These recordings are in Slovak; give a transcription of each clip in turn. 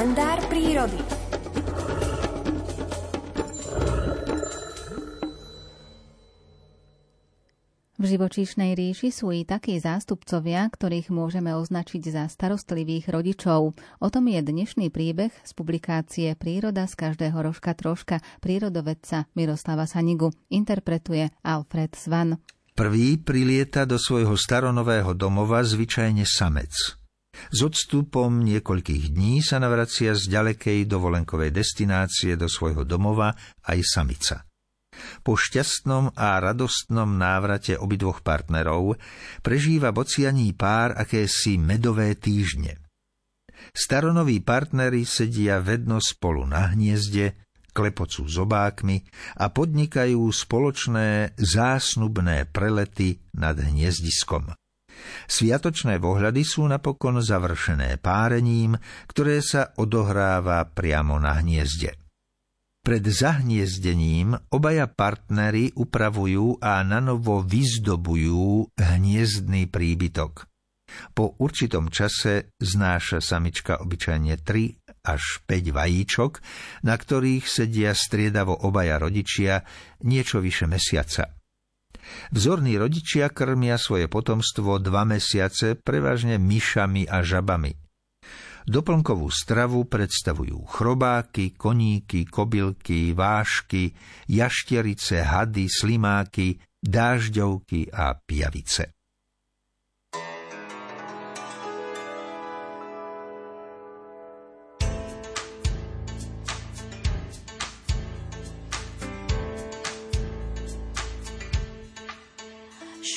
kalendár prírody. V živočíšnej ríši sú i takí zástupcovia, ktorých môžeme označiť za starostlivých rodičov. O tom je dnešný príbeh z publikácie Príroda z každého rožka troška prírodovedca Miroslava Sanigu. Interpretuje Alfred Svan. Prvý prilieta do svojho staronového domova zvyčajne samec. S odstupom niekoľkých dní sa navracia z ďalekej dovolenkovej destinácie do svojho domova aj samica. Po šťastnom a radostnom návrate obidvoch partnerov prežíva bocianí pár akési medové týždne. Staronoví partnery sedia vedno spolu na hniezde, klepocú zobákmi a podnikajú spoločné zásnubné prelety nad hniezdiskom. Sviatočné vohľady sú napokon završené párením, ktoré sa odohráva priamo na hniezde. Pred zahniezdením obaja partnery upravujú a nanovo vyzdobujú hniezdný príbytok. Po určitom čase znáša samička obyčajne 3 až 5 vajíčok, na ktorých sedia striedavo obaja rodičia niečo vyše mesiaca. Vzorní rodičia krmia svoje potomstvo dva mesiace prevažne myšami a žabami – Doplnkovú stravu predstavujú chrobáky, koníky, kobylky, vášky, jašterice, hady, slimáky, dážďovky a piavice.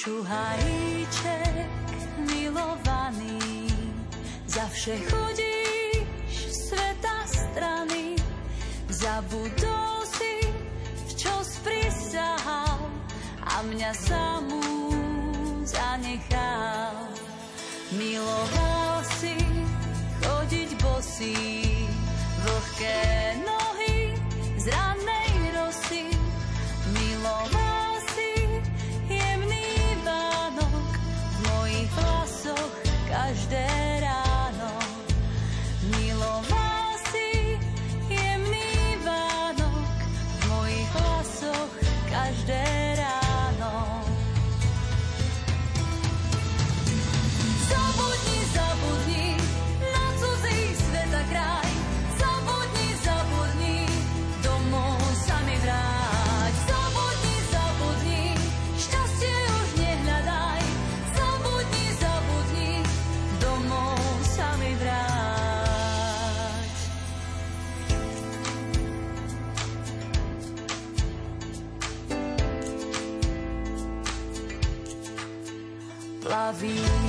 Šuhajíček milovaný Zawsze chodzisz sveta strany. Zabudol si, v čo sprisahal A mňa samú zanechal. Miloval si chodiť bosý Vlhké nohy sozinho.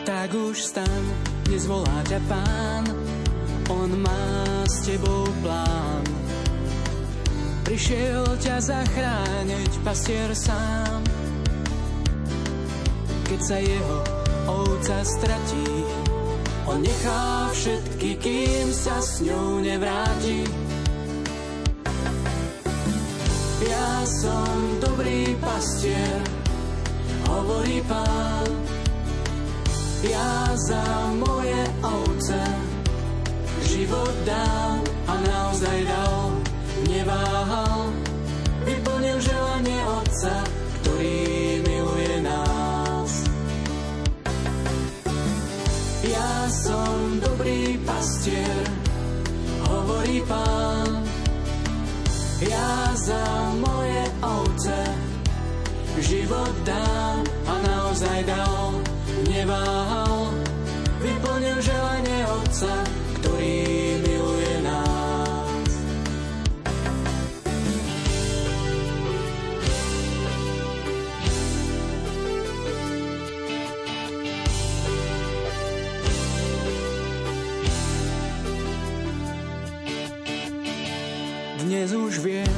Tak už stan, dnes volá ťa pán, on má s tebou plán. Prišiel ťa zachrániť pastier sám, keď sa jeho ovca stratí. On nechá všetky, kým sa s ňou nevráti. Ja som dobrý pastier, hovorí pán, ja za moje ovce život dám a naozaj dal, neváhal, vyplnil želanie Otca, ktorý miluje nás. Ja som dobrý pastier, hovorí pán, ja za moje ovce život dám a naozaj dal, neváhal, vyplnil želanie Otca, ktorý miluje nás. Dnes už viem,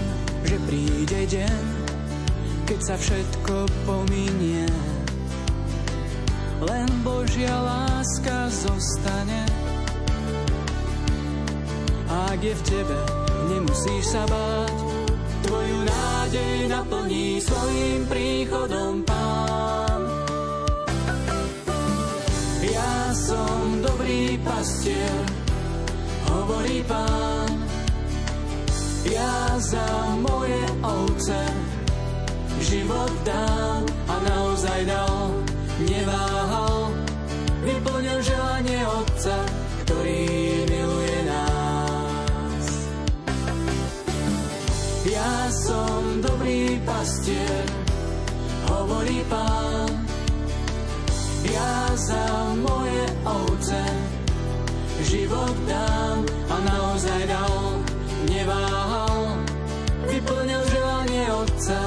že príde deň, keď sa všetko pominie len Božia láska zostane. Ak je v tebe, nemusíš sa báť, tvoju nádej naplní svojim príchodom Pán. Ja som dobrý pastier, hovorí Pán, ja za moje ovce život dám a naozaj dal neváhal, vyplnil želanie Otca, ktorý miluje nás. Ja som dobrý pastier, hovorí Pán, ja za moje ovce život dám a naozaj dal, neváhal, vyplnil želanie Otca,